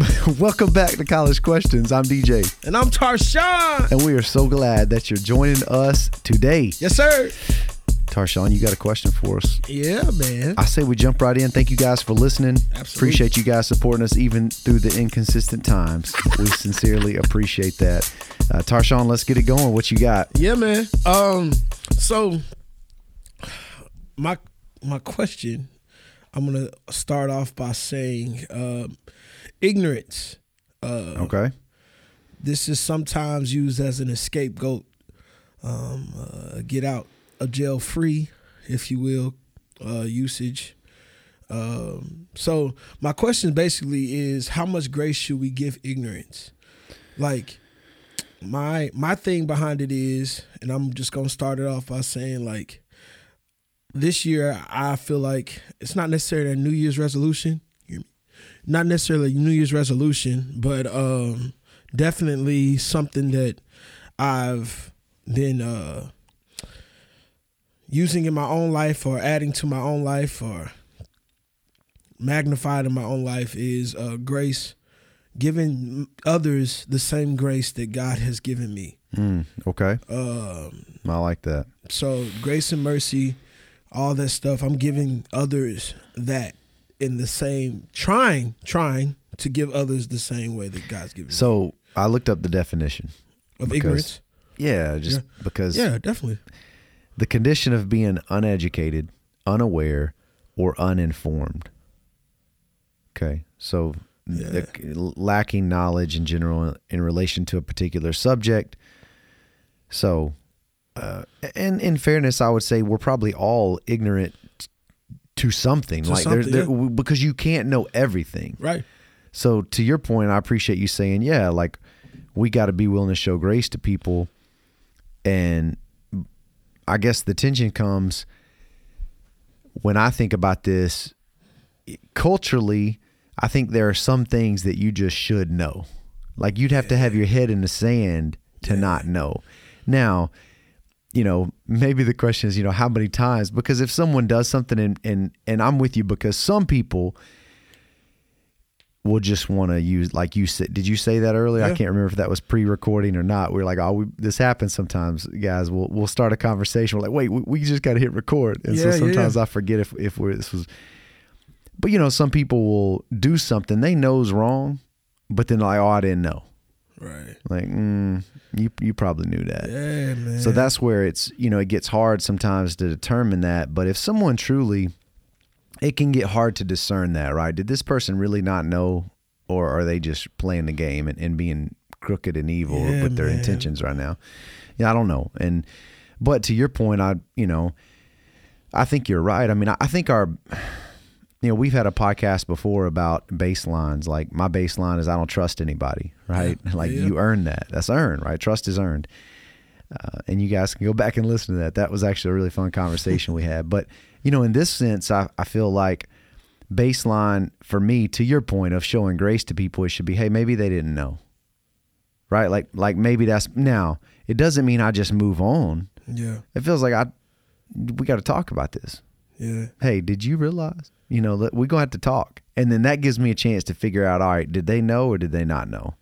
Welcome back to College Questions. I'm DJ, And I'm Tarshawn. and we are so glad that you're joining us today. Yes, sir. Tarshawn, you got a question for us? Yeah, man. I say we jump right in. Thank you guys for listening. Absolutely. Appreciate you guys supporting us even through the inconsistent times. we sincerely appreciate that. Uh, Tarshawn, let's get it going. What you got? Yeah, man. Um, so my my question, I'm gonna start off by saying, um, ignorance. Uh, Okay. this is sometimes used as an scapegoat. Um, uh, get out of jail free, if you will, uh, usage. Um, so my question basically is, how much grace should we give ignorance? Like my my thing behind it is, and I'm just gonna start it off by saying like, this year I feel like it's not necessarily a New Year's resolution. You hear me? Not necessarily New Year's resolution, but um, definitely something that I've been uh, using in my own life or adding to my own life or magnified in my own life is uh, grace, giving others the same grace that God has given me. Mm, okay. Um, I like that. so grace and mercy, all that stuff, I'm giving others that in the same trying, trying to give others the same way that God's given. So I looked up the definition. of because- ignorance. Yeah, just because Yeah, definitely. the condition of being uneducated, unaware, or uninformed. Okay, so the, lacking knowledge in general in relation to a particular subject. So, uh, and in fairness, I would say we're probably all ignorant to something, To like there- something, there- because you can't know everything. Right. So to your point, I appreciate you saying, yeah, like we got to be willing to show grace to people. And I guess the tension comes when I think about this culturally, I think there are some things that you just should know. Like you'd have to have your head in the sand to not know. Now, you know, maybe the question is, you know, how many times? Because if someone does something and and and I'm with you because some people will just want to use like you said did you say that earlier? I can't remember if that was pre-recording or not. We are like oh we, this happens sometimes guys. We'll, we'll start a conversation. We're like wait we, we just got to hit record. And Yeah, so sometimes yeah. i forget if, if we're this was but you know some people will do something they know's wrong but then like oh i didn't know Right. like mm, you you probably knew that Yeah, man. so that's where it's you know it gets hard sometimes to determine that. But if someone truly, it can get hard to discern that. Right? Did this person really not know, or are they just playing the game and, and being crooked and evil Yeah, with their man. intentions right now? Yeah, I don't know. And but to your point, I you know, I think you're right. I mean, I, I think our you know, we've had a podcast before about baselines. Like my baseline is I don't trust anybody, right? Like Yeah. you earn that. That's earned, right? Trust is earned. Uh, and you guys can go back and listen to that. That was actually a really fun conversation we had. But you know, in this sense, I, I feel like baseline for me, to your point of showing grace to people, it should be, hey, maybe they didn't know, right? Like, like maybe that's now. It doesn't mean I just move on. yeah. It feels like I, we got to talk about this Yeah. hey, did you realize? You know, we're gonna have to talk, and then that gives me a chance to figure out, all right, did they know or did they not know?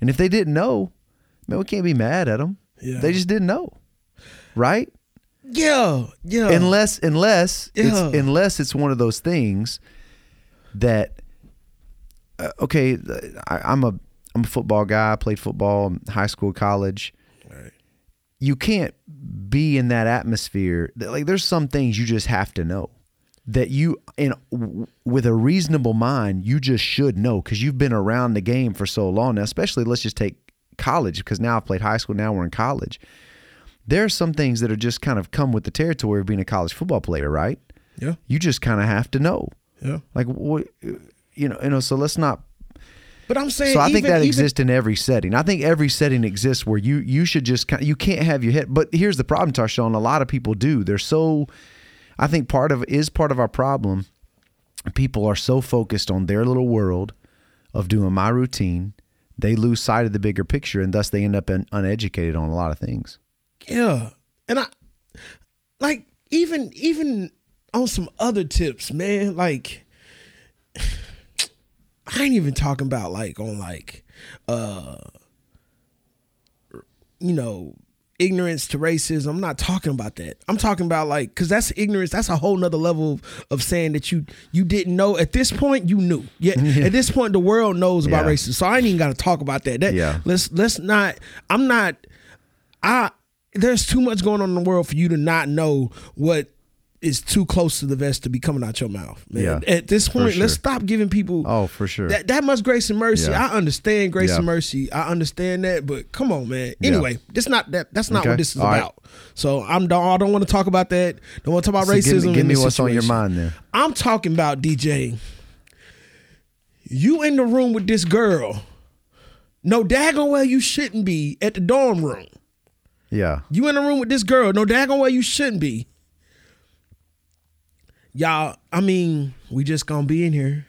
And if they didn't know, man, we can't be mad at them. Yeah. They just didn't know, right? Yeah. Yeah. Unless, unless, Yeah. it's, unless it's one of those things that, uh, okay, I, I'm a I'm a football guy. I played football, in high school, college. Right. you can't be in that atmosphere. Like there's some things you just have to know that you in with a reasonable mind you just should know because you've been around the game for so long now. Especially let's just take college because now I've played high school. Now we're in college. There are some things that are just kind of come with the territory of being a college football player, right? Yeah. You just kind of have to know. Yeah. Like what you know, you know. So let's not But I'm saying so I think that even- exists in every setting. I think every setting exists where you you should just kind of, you can't have your head. But here's the problem, Tarshawn. A lot of people do. They're so. I think part of is part of our problem. People are so focused on their little world of doing my routine, they lose sight of the bigger picture, and thus they end up un- uneducated on a lot of things. Yeah. And I like even even on some other tips, man, like I ain't even talking about like on like uh you know ignorance to racism. I'm not talking about that. I'm talking about like because that's ignorance. That's a whole nother level of, of, saying that you you didn't know. At this point, you knew. Yeah. At this point, the world knows about yeah. racism. So I ain't even got to talk about that. That yeah. Let's let's not. I'm not. I there's too much going on in the world for you to not know what is too close to the vest to be coming out your mouth, man. Yeah, At this point, sure. let's stop giving people Oh, for sure. That that much grace and mercy. Yeah. I understand grace yeah. and mercy. I understand that, but come on, man. Anyway, yeah. that's not that that's not okay. what this is All about. Right. So I'm I don't want to talk about that. Don't want to talk about so racism. Give, give me what's situation. on your mind there. I'm talking about DJ. You in the room with this girl. No daggone well you shouldn't be at the dorm room. Yeah. You in the room with this girl. No daggone well you shouldn't be y'all, I mean, we just gonna be in here.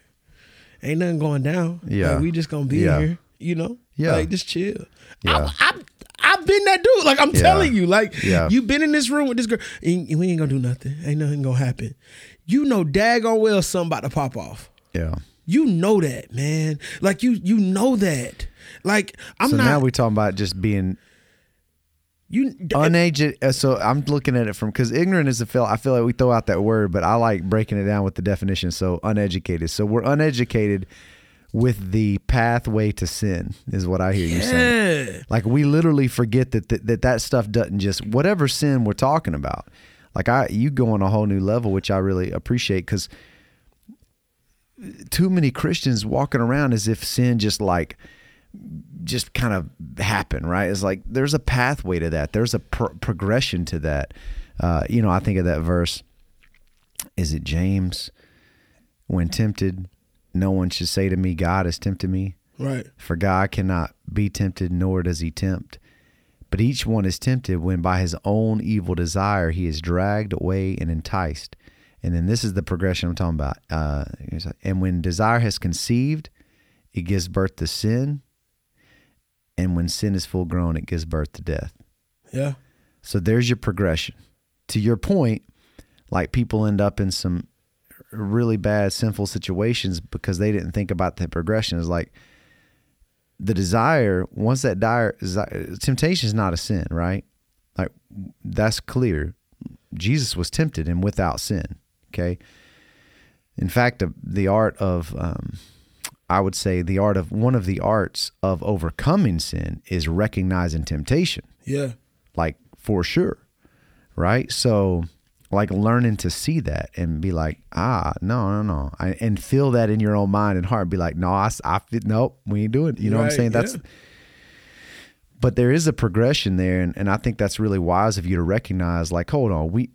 Ain't nothing going down. Yeah. Like, we just gonna be yeah. in here, you know? Yeah. Like just chill. Yeah. I, I, I've been that dude. Like I'm yeah. telling you, like yeah. you've been in this room with this girl, and we ain't gonna do nothing. Ain't nothing gonna happen. You know, daggone well something about to pop off. Yeah. You know that, man. Like you, you know that. Like I'm so not. now we talking about just being you uneducated. Uh, so I'm looking at it from because ignorant is a feel. I feel like we throw out that word, but I like breaking it down with the definition. So uneducated. So we're uneducated with the pathway to sin is what I hear yeah. you saying. Like we literally forget that, that that that stuff doesn't just whatever sin we're talking about. Like I, you go on a whole new level, which I really appreciate because too many Christians walking around as if sin just like just kind of happen, right? It's like there's a pathway to that. There's a pro- progression to that. Uh, you know, I think of that verse. Is it James? When tempted, no one should say to me, God has tempted me. Right. For God cannot be tempted, nor does he tempt. But each one is tempted when by his own evil desire he is dragged away and enticed. And then this is the progression I'm talking about. Uh, and when desire has conceived, it gives birth to sin and when sin is full grown, it gives birth to death. Yeah. So there's your progression. To your point, like people end up in some really bad sinful situations because they didn't think about the progression. Is like the desire, once that dire temptation is not a sin, right? Like that's clear. Jesus was tempted and without sin. Okay. In fact, the art of um, I would say the art of one of the arts of overcoming sin is recognizing temptation. Yeah. Like for sure. Right? So like learning to see that and be like, ah, no, no, no. I, and feel that in your own mind and heart. Be like, no, I, I nope, we ain't doing it. You know right, what I'm saying? That's, yeah. but there is a progression there. And, and I think that's really wise of you to recognize like, hold on, we,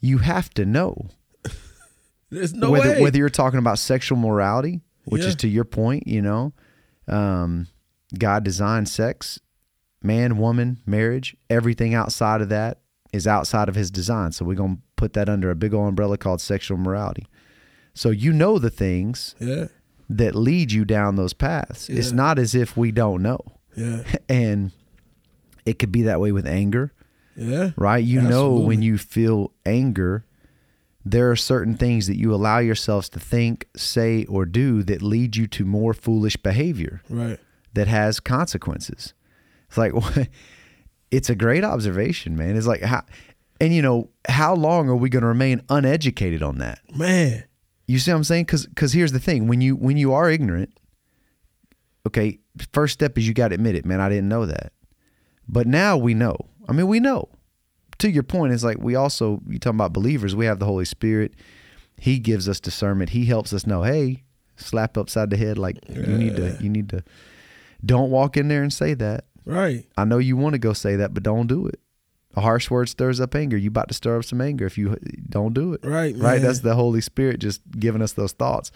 you have to know. There's no whether, way. Whether you're talking about sexual morality, which yeah. is to your point, you know, um, God designed sex, man, woman, marriage, everything outside of that is outside of his design. So we're going to put that under a big old umbrella called sexual morality. So you know the things yeah. that lead you down those paths. Yeah. It's not as if we don't know. Yeah. And it could be that way with anger. Yeah. Right? You Absolutely. know when you feel anger, there are certain things that you allow yourselves to think, say, or do that lead you to more foolish behavior. Right. That has consequences. It's like, it's a great observation, man. It's like, how, and you know, how long are we going to remain uneducated on that? Man. You see what I'm saying? Because because here's the thing: when you when you are ignorant, okay, first step is you got to admit it, man. I didn't know that, but now we know. I mean, we know to your point, it's like we also you talking about believers. We have the Holy Spirit. He gives us discernment. He helps us know, hey, slap upside the head, like yeah. you need to, you need to. Don't walk in there and say that. Right. I know you want to go say that, but don't do it. A harsh word stirs up anger. You about to stir up some anger if you don't do it. Right. Man. Right. That's the Holy Spirit just giving us those thoughts.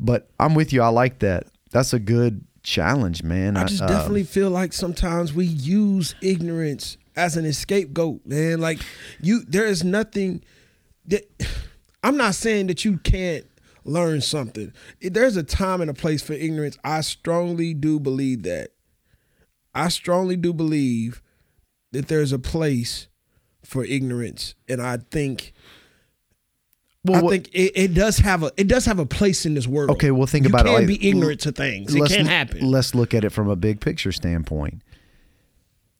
But I'm with you. I like that. That's a good challenge, man. I just I, definitely feel like sometimes we use ignorance as an scapegoat, man. Like you, there is nothing that I'm not saying that you can't learn something. There's a time and a place for ignorance. I strongly do believe that. I strongly do believe that there's a place for ignorance, and I think Well, I what- think it, it does have a it does have a place in this world. Okay, well, think you about it can't be ignorant to things. It can't happen. Let's look at it from a big picture standpoint.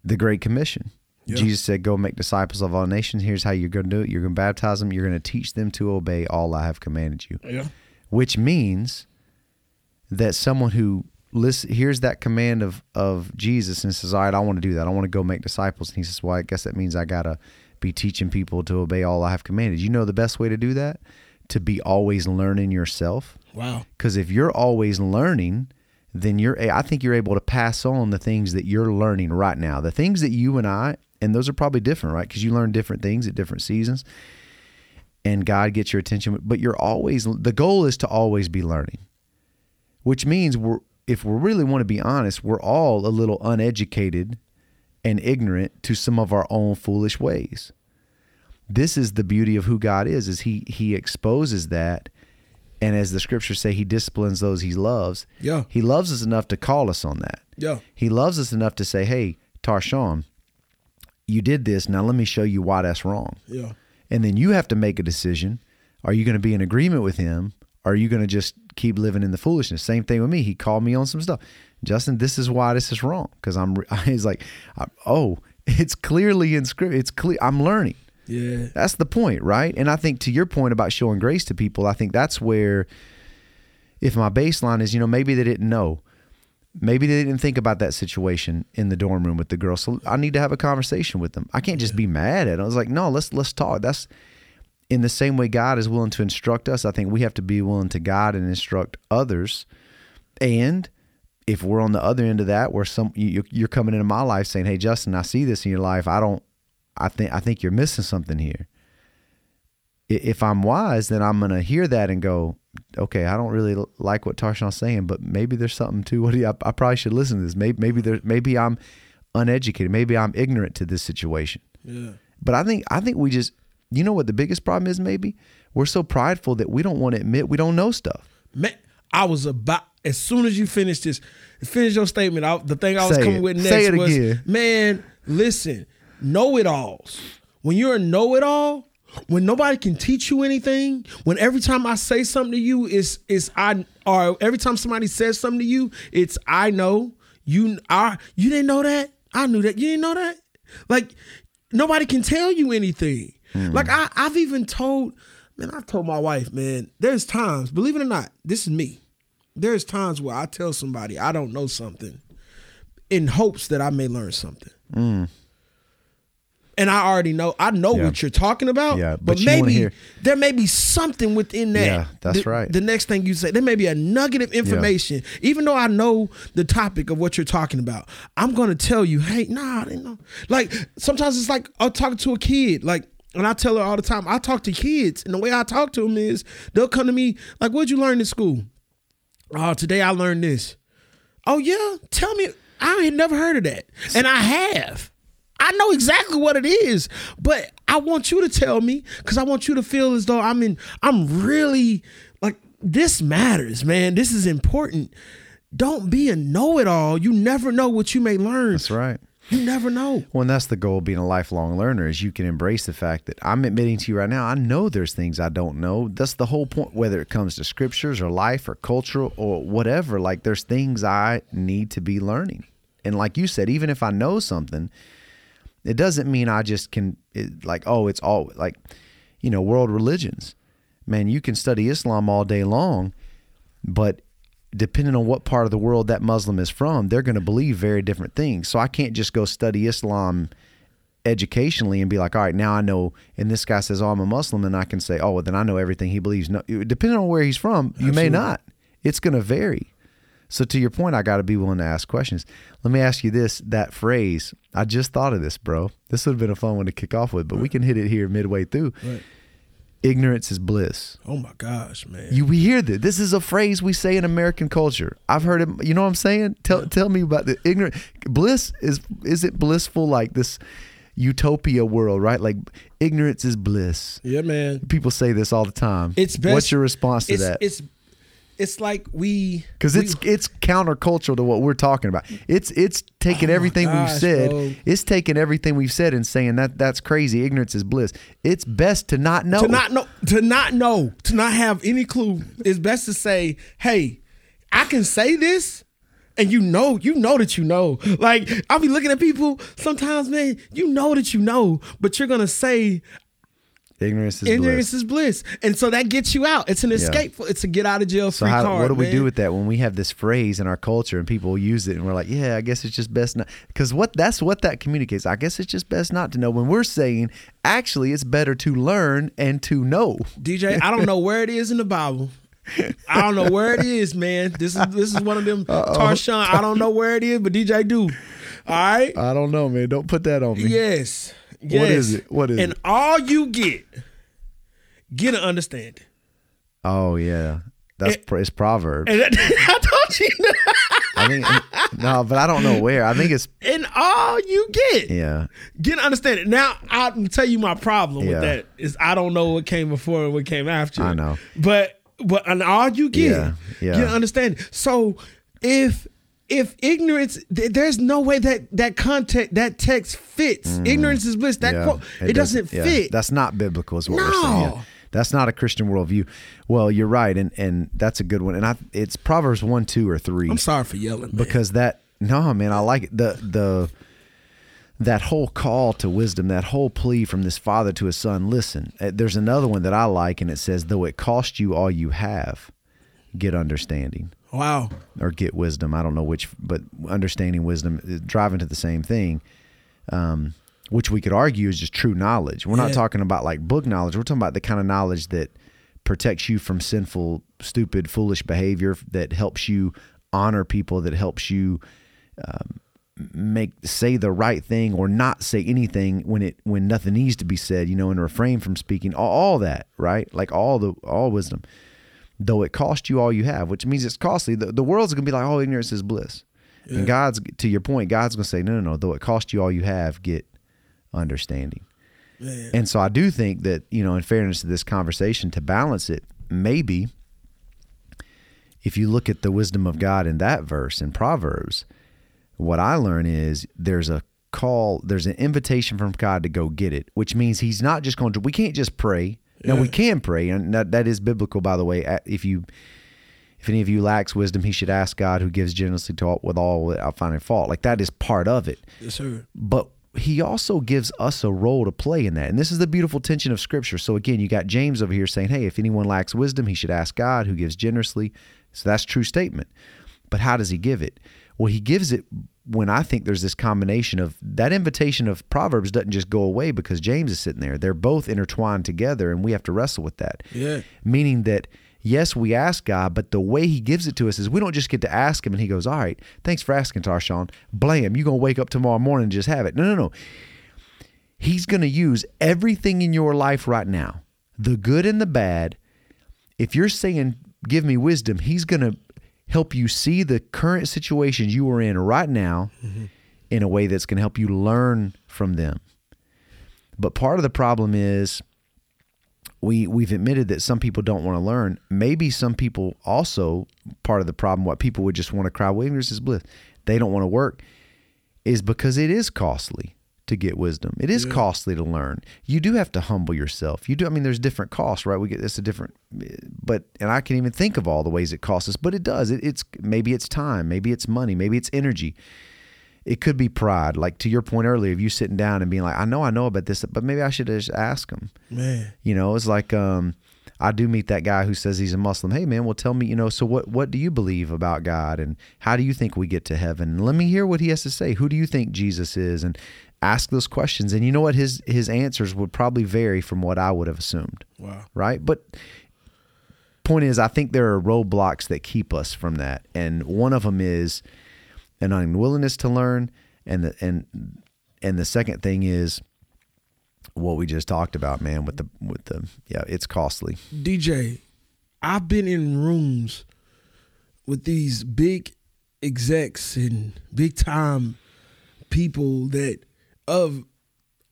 The Great Commission. Yeah. Jesus said, "Go make disciples of all nations. Here's how you're going to do it. You're going to baptize them. You're going to teach them to obey all I have commanded you." yeah. Which means that someone who listen, hears that command of of Jesus and says, "All right, I want to do that. I want to go make disciples." And he says, "Well, I guess that means I gotta be teaching people to obey all I have commanded." You know the best way to do that to be always learning yourself. Wow. Because if you're always learning, then you're I think you're able to pass on the things that you're learning right now. The things that you and I and those are probably different, right? Because you learn different things at different seasons. And God gets your attention, but you're always the goal is to always be learning. Which means we're if we really want to be honest, we're all a little uneducated and ignorant to some of our own foolish ways. This is the beauty of who God is is he he exposes that and as the scriptures say he disciplines those he loves. Yeah. He loves us enough to call us on that. Yeah. He loves us enough to say, "Hey, Tarshawn, you did this. Now let me show you why that's wrong." Yeah. And then you have to make a decision. Are you going to be in agreement with him? Or are you going to just keep living in the foolishness? Same thing with me. He called me on some stuff. Justin, this is why this is wrong. Because I'm, he's like, oh, it's clearly in script. It's clear. I'm learning. Yeah. That's the point, right? And I think to your point about showing grace to people, I think that's where, if my baseline is, you know, maybe they didn't know, maybe they didn't think about that situation in the dorm room with the girl. So I need to have a conversation with them. I can't just be mad at them. I was like, no, let's let's talk. That's in the same way God is willing to instruct us. I think we have to be willing to guide and instruct others. And if we're on the other end of that, where some you, you're coming into my life saying, "Hey, Justin, I see this in your life. I don't. I think I think you're missing something here." If I'm wise, then I'm gonna hear that and go, "Okay, I don't really like what Tarshawn's saying, but maybe there's something to what he. I, I probably should listen to this. Maybe maybe there maybe I'm uneducated. Maybe I'm ignorant to this situation." Yeah. But I think I think we just you know what the biggest problem is maybe? We're so prideful that we don't want to admit we don't know stuff. Man, I was about as soon as you finish this, finish your statement. I, the thing I was Say coming it. with next was, again. man, listen, know it alls. When you're a know it all, when nobody can teach you anything, when every time I say something to you, it's it's I or every time somebody says something to you, it's I know. You are you didn't know that? I knew that. You didn't know that? Like nobody can tell you anything. Hmm. Like I I've even told man I told my wife man there's times believe it or not this is me. There's times where I tell somebody I don't know something in hopes that I may learn something. Hmm. And I already know I know Yeah. what you're talking about. Yeah, but, but maybe hear- there may be something within that. Yeah, that's the- right. The next thing you say, there may be a nugget of information. Even though I know the topic of what you're talking about, I'm gonna tell you, hey, nah, I didn't know. Like sometimes it's like I'm talking to a kid, like. And I tell her all the time, I talk to kids, and the way I talk to them is they'll come to me like, "What'd you learn in school?" Oh, today I learned this. Oh yeah, tell me. I ain't never heard of that, and I have. I know exactly what it is, but I want you to tell me because I want you to feel as though I'm in. I'm really like this matters, man. This is important. Don't be a know-it-all. You never know what you may learn. That's right. You never know. Well, and that's the goal of being a lifelong learner is you can embrace the fact that I'm admitting to you right now, I know there's things I don't know. That's the whole point, whether it comes to scriptures or life or cultural or whatever. Like there's things I need to be learning. And like you said, even if I know something, it doesn't mean I just can it, like, oh, it's all like, you know, world religions. Man, you can study Islam all day long, but depending on what part of the world that Muslim is from, they're going to believe very different things. So I can't just go study Islam educationally and be like, all right, now I know. And this guy says, oh, I'm a Muslim, and I can say, oh, well, then I know everything he believes. No, depending on where he's from, you may not. It's going to vary. So to your point, I got to be willing to ask questions. Let me ask you this: that phrase, I just thought of this, bro. This would have been a fun one to kick off with, but we can hit it here midway through. Right. Ignorance is bliss. Oh my gosh, man. You we hear that. This is a phrase we say in American culture. I've heard it. You know what I'm saying? Tell tell me about the ignorant bliss. Is is it blissful like this utopia world? Right? Like ignorance is bliss. yeah, man. People say this all the time. It's best. What's your response to it's, that? It's it's like we because it's it's countercultural to what we're talking about. It's it's taking Oh everything gosh, we've said. bro. It's taking everything we've said and saying that that's crazy. Ignorance is bliss. It's best to not know. to not know to not know to not have any clue it's best to say hey i can say this and you know you know that you know like i'll be looking at people sometimes man you know that you know but you're gonna say Ignorance is ignorance bliss. is bliss and so that gets you out it's an escape it's a get out of jail So free how, card what do we man. do with that when we have this phrase in our culture and people use it and we're like, yeah, I guess it's just best not because what that's what that communicates. I guess it's just best not to know. When we're saying actually it's better to learn and to know. dj i don't know where it is in the bible I don't know where it is, man. This is this is one of them Tarshawn. I don't know where it is, but DJ do. All right. I don't know, man. Don't put that on me. Yes. Yes. What is it? What is and it? And all you get, get an understanding. Oh yeah, that's It- it's Proverbs. And I told you, I think no, but I don't know where. I think it's and all you get, yeah. get an understanding. Now I'll tell you my problem Yeah. with that is I don't know what came before and what came after. I know. but but and all you get, Yeah, yeah. get an understanding. So if if ignorance, th- there's no way that that context that text fits. Ignorance is bliss. That yeah, quote, it, doesn't, yeah. fit. That's not biblical, is what we're saying. Yeah. No. That's not a Christian worldview. Well, you're right, and and that's a good one. And I, it's Proverbs one, two, or three. I'm sorry for yelling, man. because that no man i like it the the that whole call to wisdom that whole plea from this father to his son listen uh, there's another one that i like and it says though it cost you all you have get understanding wow, or get wisdom. I don't know which but understanding wisdom is driving to the same thing um, which we could argue is just true knowledge. We're not talking about like book knowledge. We're talking about the kind of knowledge that protects you from sinful stupid foolish behavior that helps you honor people that helps you um, make say the right thing or not say anything when it when nothing needs to be said you know and refrain from speaking. All, all that right? Like all the all wisdom though it cost you all you have which means it's costly. The, the world's gonna be like oh ignorance is bliss. And god's to your point god's gonna say no no no. Though it cost you all you have get understanding. Man. and so I do think that, you know, in fairness to this conversation, to balance it, maybe if you look at the wisdom of God in that verse in Proverbs, what I learn is there's a call, there's an invitation from God to go get it, which means He's not just going to, we can't just pray. Now, we can pray, and that, that is biblical, by the way. If you, if any of you lacks wisdom, he should ask God who gives generously to all with all without finding fault. Like that is part of it Yes, sir. but he also gives us a role to play in that. And this is the beautiful tension of scripture. So again, you got James over here saying, "Hey, if anyone lacks wisdom, he should ask God who gives generously." So that's a true statement. But how does he give it? Well, he gives it when I think there's this combination of that invitation of Proverbs doesn't just go away because James is sitting there. They're both intertwined together and we have to wrestle with that. Yeah. Meaning that yes, we ask God, but the way he gives it to us is we don't just get to ask him and he goes, All right, thanks for asking, Tarshawn. Blam, you're gonna wake up tomorrow morning and just have it. No, no, no. He's gonna use everything in your life right now, the good and the bad. If you're saying, Give me wisdom, he's gonna help you see the current situations you are in right now mm-hmm. in a way that's gonna help you learn from them. But part of the problem is we we've admitted that some people don't want to learn. Maybe some people also part of the problem what people would just want to cry well, ignorance is bliss. They don't want to work is because it is costly to get wisdom. It is costly to learn. You do have to humble yourself. You do I mean there's different costs, right? We get this a different but and I can even think of all the ways it costs us, but it does. It, it's maybe it's time, maybe it's money, maybe it's energy it could be pride. Like to your point earlier, of you sitting down and being like, I know I know about this, but maybe I should just ask him. Man. You know, it's like um, I do meet that guy who says he's a Muslim. Hey man, well tell me, you know, so what what do you believe about God and how do you think we get to heaven? Let me hear what he has to say. Who do you think Jesus is? And ask those questions. And you know what? His his answers would probably vary from what I would have assumed. Wow. Right? But point is I think there are roadblocks that keep us from that. And one of them is an unwillingness to learn and the and and the second thing is what we just talked about man with the with the yeah it's costly DJ, I've been in rooms with these big execs and big time people that of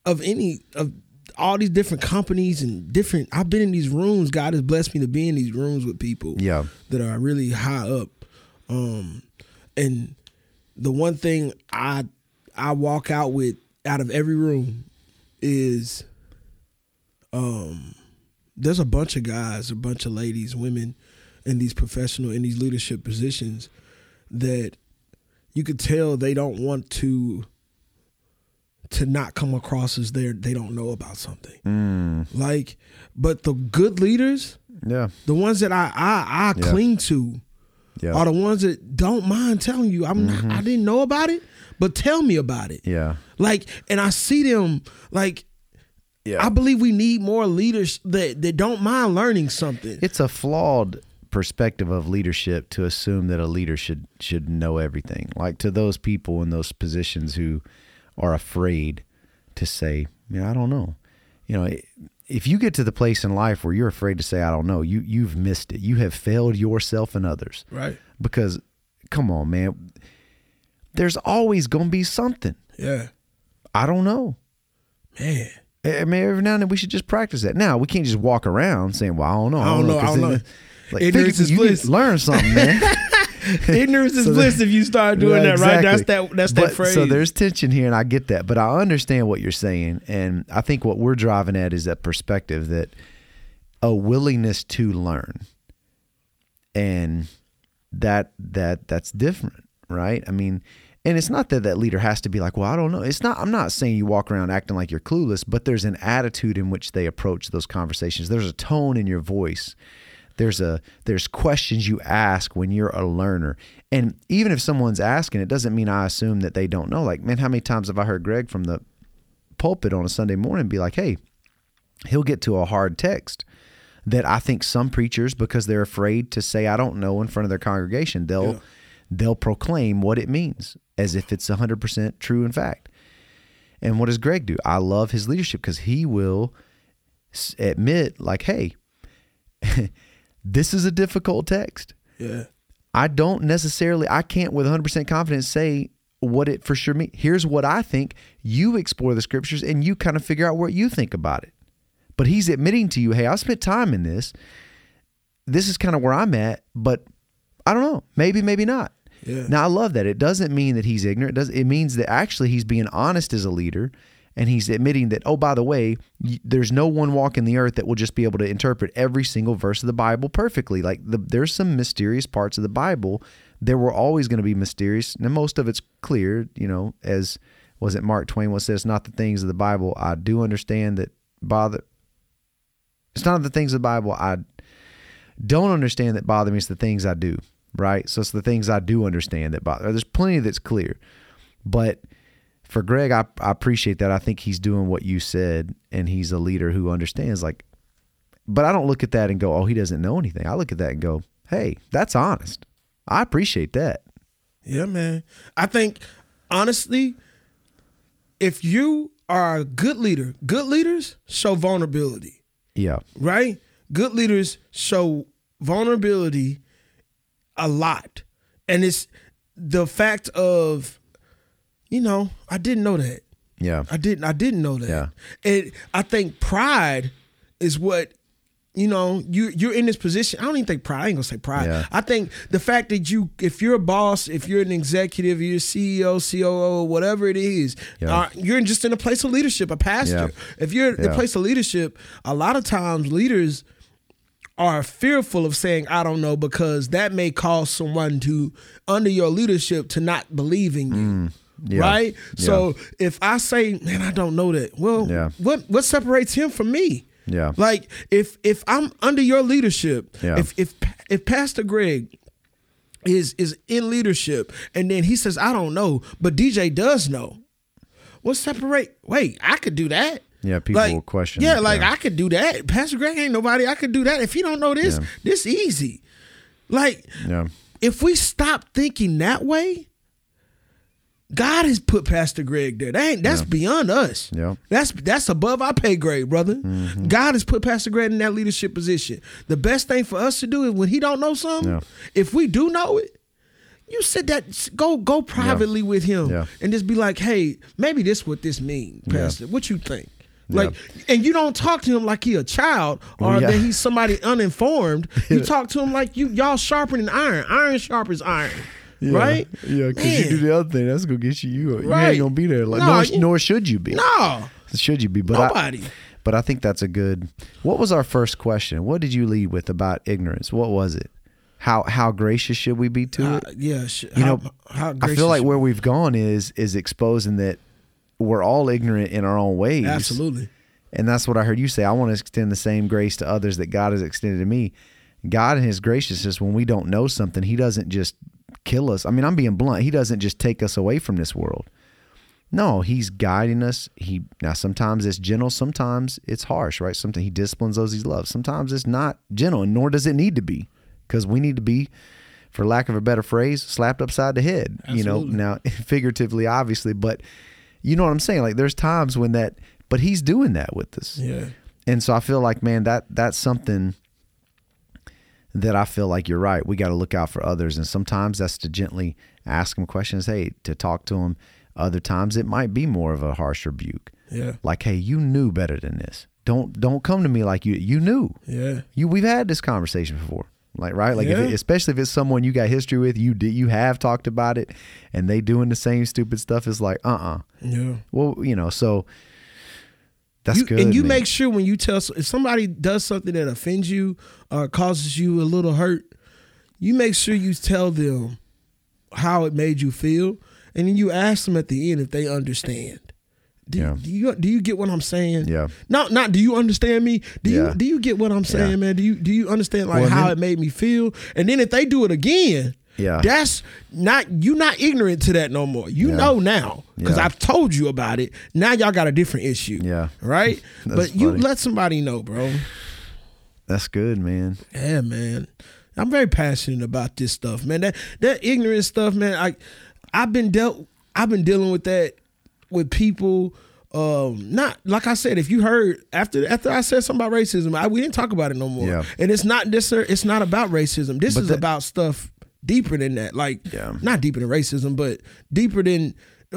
of any of all these different companies and different. I've been in these rooms. God has blessed me to be in these rooms with people. Yeah. that are really high up. Um, and the one thing I I walk out with out of every room is um there's a bunch of guys, a bunch of ladies, women in these professional in these leadership positions that you could tell they don't want to to not come across as they they don't know about something. Mm. Like, but the good leaders, Yeah. the ones that I I, I Yeah. cling to, Yeah. are the ones that don't mind telling you I'm Mm-hmm. not, I didn't know about it, but tell me about it. yeah. Like, and I see them like Yeah. I believe we need more leaders that that don't mind learning something. it's a flawed perspective of leadership to assume that a leader should should know everything. Like to those people in those positions who are afraid to say, "You know, I don't know." You know, if you get to the place in life where you're afraid to say, "I don't know," you you've missed it. You have failed yourself and others. Right. Because, come on, man, there's always gonna be something. Yeah. I don't know. Man. I mean, every now and then we should just practice that. Now we can't just walk around saying, "Well, I don't know, I don't know, I 'cause don't know. Like, figure- you bliss. Learn something, man. Ignorance is So bliss if you start doing Yeah, that, right? That's that that's that phrase. So there's tension here, and I get that, but I understand what you're saying, and I think what we're driving at is that perspective that a willingness to learn, and that that that's different, right? I mean, and it's not that that leader has to be like, well, I don't know. It's not. I'm not saying you walk around acting like you're clueless, but there's an attitude in which they approach those conversations. There's a tone in your voice there's a there's questions you ask when you're a learner. And even if someone's asking it doesn't mean i assume that they don't know. Like man how many times have i heard greg from the pulpit on a sunday morning be like hey he'll get to a hard text that i think some preachers because they're afraid to say i don't know in front of their congregation they'll Yeah. they'll proclaim what it means as if it's 100% true in fact. And what does greg do? I love his leadership because he will admit like hey this is a difficult text. yeah. I don't necessarily, I can't with 100% confidence say what it for sure means. Here's what I think. You explore the scriptures and you kind of figure out what you think about it. But he's admitting to you, hey, I spent time in this. This is kind of where I'm at, but I don't know. Maybe, maybe not. Yeah. Now I love that. It doesn't mean that he's ignorant. It does it means that actually he's being honest as a leader and he's admitting that oh by the way, there's no one walking the earth that will just be able to interpret every single verse of the Bible perfectly. Like the, there's some mysterious parts of the Bible. There were always going to be mysterious, and most of it's clear, you know, as was it Mark Twain once says, not the things of the Bible I do understand that bother it's not the things of the Bible I don't understand that bother me. It's the things I do, right? So it's the things I do understand that bother. There's plenty that's clear, but for Greg, I, I appreciate that. I think he's doing what you said, and he's a leader who understands. Like, but I don't look at that and go, "Oh, he doesn't know anything." I look at that and go, "Hey, that's honest." I appreciate that. Yeah, man. I think honestly, if you are a good leader, good leaders show vulnerability, Yeah, right? Good leaders show vulnerability a lot. And it's the fact of, you know, I didn't know that. yeah, I didn't I didn't know that. Yeah. And I think pride is what you know, you you're in this position. I don't even think pride. I ain't gonna say pride. Yeah. I think the fact that you, if you're a boss, if you're an executive, you're CEO, COO, whatever it is, Yeah. uh, you're just in a place of leadership, a pastor. Yeah. If you're in a place of leadership, a lot of times leaders are fearful of saying I don't know because that may cause someone to under your leadership to not believe in you. Mm, yeah. Right? Yeah. So if I say, man, I don't know that. Well, Yeah. what what separates him from me? Yeah. Like if if I'm under your leadership, Yeah. if if if Pastor Greg is is in leadership and then he says I don't know, but DJ does know. What separate? Wait, I could do that. Yeah, people Like, will question Yeah, like yeah. I could do that. Pastor Greg ain't nobody. I could do that. If he don't know this, Yeah. this easy. Like yeah, if we stop thinking that way, God has put Pastor Greg there. That ain't that's beyond us. Yeah. That's that's above our pay grade, brother. Mm-hmm. God has put Pastor Greg in that leadership position. The best thing for us to do is when he don't know something, Yeah. if we do know it, you said that go go privately with him Yeah. and just be like, hey, maybe this what this means, Pastor. What you think? Like, and you don't talk to him like he a child or yeah. that he's somebody uninformed. You talk to him like you y'all sharpening iron. Iron sharpens iron. Right? Yeah, because you do the other thing, that's gonna get you. You, you Right. ain't gonna be there. Like, No, nor, you- nor should you be. No. Should you be? But I, Nobody. but I think that's a good. What was our first question? What did you lead with about ignorance? What was it? How how gracious should we be to Uh, it? yeah. Sh- You how, know, how I feel like where we've gone is is exposing that we're all ignorant in our own ways. Absolutely. And that's what I heard you say. I want to extend the same grace to others that God has extended to me. God in his graciousness, when we don't know something, he doesn't just kill us. I mean, I'm being blunt. He doesn't just take us away from this world. No, he's guiding us. He now sometimes it's gentle, sometimes it's harsh, right? Sometimes he disciplines those he loves. Sometimes it's not gentle, and nor does it need to be, because we need to be, for lack of a better phrase, slapped upside the head. You know, now figuratively, obviously, but you know what I'm saying. Like there's times when that, but he's doing that with us. Yeah. And so I feel like, man, that that's something that I feel like you're right. We got to look out for others, and sometimes that's to gently ask them questions. Hey, to talk to them. Other times it might be more of a harsh rebuke, Yeah. like, hey, you knew better than this. Don't don't come to me like you you knew. Yeah. You we've had this conversation before. Like right, like if it, especially if it's someone you got history with, you did you have talked about it, and they doing the same stupid stuff. It's like, uh, uh Yeah. Well, you know, so that's You- good. And you man. make sure when you tell if somebody does something that offends you or causes you a little hurt, you make sure you tell them how it made you feel, and then you ask them at the end if they understand. Do, Yeah. do you do you get what I'm saying? Yeah. Not not do you understand me? Do Yeah. you do you get what I'm saying, Yeah. man? Do you do you understand like Well, how then- it made me feel? And then if they do it again, Yeah. that's not you not ignorant to that no more. You Yeah. know now because Yeah. I've told you about it. Now y'all got a different issue. Yeah. Right? But you let somebody know, bro. That's good, man. Yeah, man. I'm very passionate about this stuff, man. That that ignorant stuff, man. I I've been dealt I've been dealing with that with people. Um, not like I said, if you heard after after I said something about racism, I, we didn't talk about it no more. Yeah. And it's not this. It's not about racism. This But is that- about stuff deeper than that. Like, Yeah. not deeper than racism, but deeper than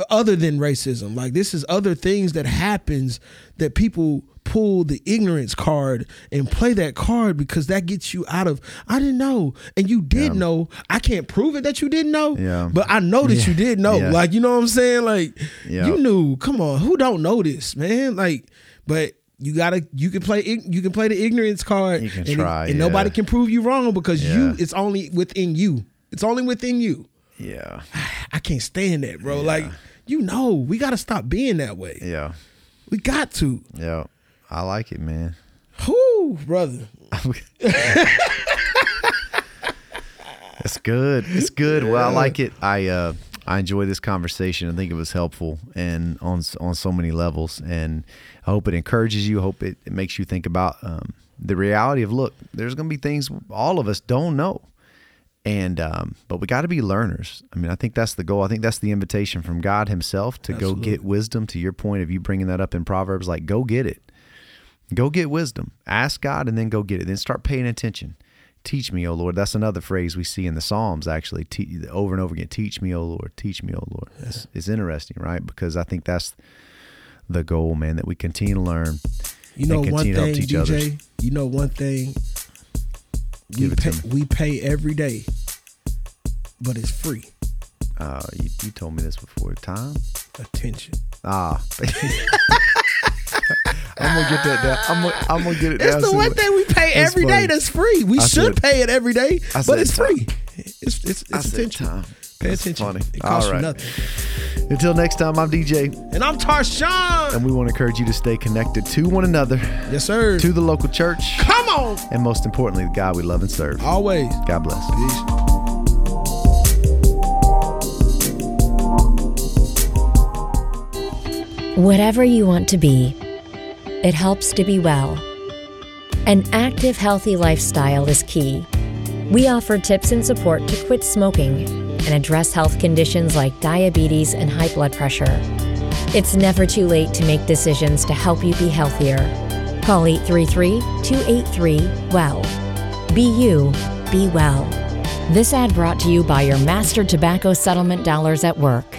other than racism. Like this is other things that happens that people pull the ignorance card and play that card because that gets you out of I didn't know and you did know. I can't prove it that you didn't know. Yeah. But I know that Yeah. you did know. Yeah. Like you know what I'm saying? Like Yeah. you knew. Come on, who don't know this, man? Like, but you gotta you can play you can play the ignorance card. You can and, try, and nobody can prove you wrong because you it's only within you. It's only within you. Yeah. I can't stand that, bro. Like, you know, we got to stop being that way. Yeah. We got to. Yeah. I like it, man. Whoo, brother. It's good. It's good. Well, I like it. I uh I enjoy this conversation. I think it was helpful and on on so many levels. And I hope it encourages you. I hope it, it makes you think about um, the reality of look. There's going to be things all of us don't know, and um, but we got to be learners. I mean, I think that's the goal. I think that's the invitation from God Himself to go get wisdom. To your point of you bringing that up in Proverbs, like go get it. Go get wisdom. Ask God and then go get it. Then start paying attention. Teach me, O Lord. That's another phrase we see in the Psalms, actually, Te- over and over again. Teach me, O Lord. Teach me, O Lord. It's, it's interesting, right? Because I think that's the goal, man, that we continue to learn. You know one continue to help thing, others. DJ. You know one thing. Give we pay, me. we pay every day, but it's free. Uh, you, you told me this before. Time? Attention. Ah. I'm gonna get that down. I'm gonna, I'm gonna get it It's down. the one thing we pay every day that's free. We I should said- pay it every day, but it's time. free. It's it's it's attention. time. Pay That's attention. funny. It costs All you nothing. Until next time, I'm DJ, And I'm Tarshawn. and we want to encourage you to stay connected to one another, Yes, sir. to the local church, Come on. and most importantly, the God we love and serve. Always. God bless. Peace. Whatever you want to be, it helps to be well. An active, healthy lifestyle is key. We offer tips and support to quit smoking and address health conditions like diabetes and high blood pressure. It's never too late to make decisions to help you be healthier. Call 833 283 WELL. Be you, be well. This ad brought to you by your master tobacco settlement dollars at work.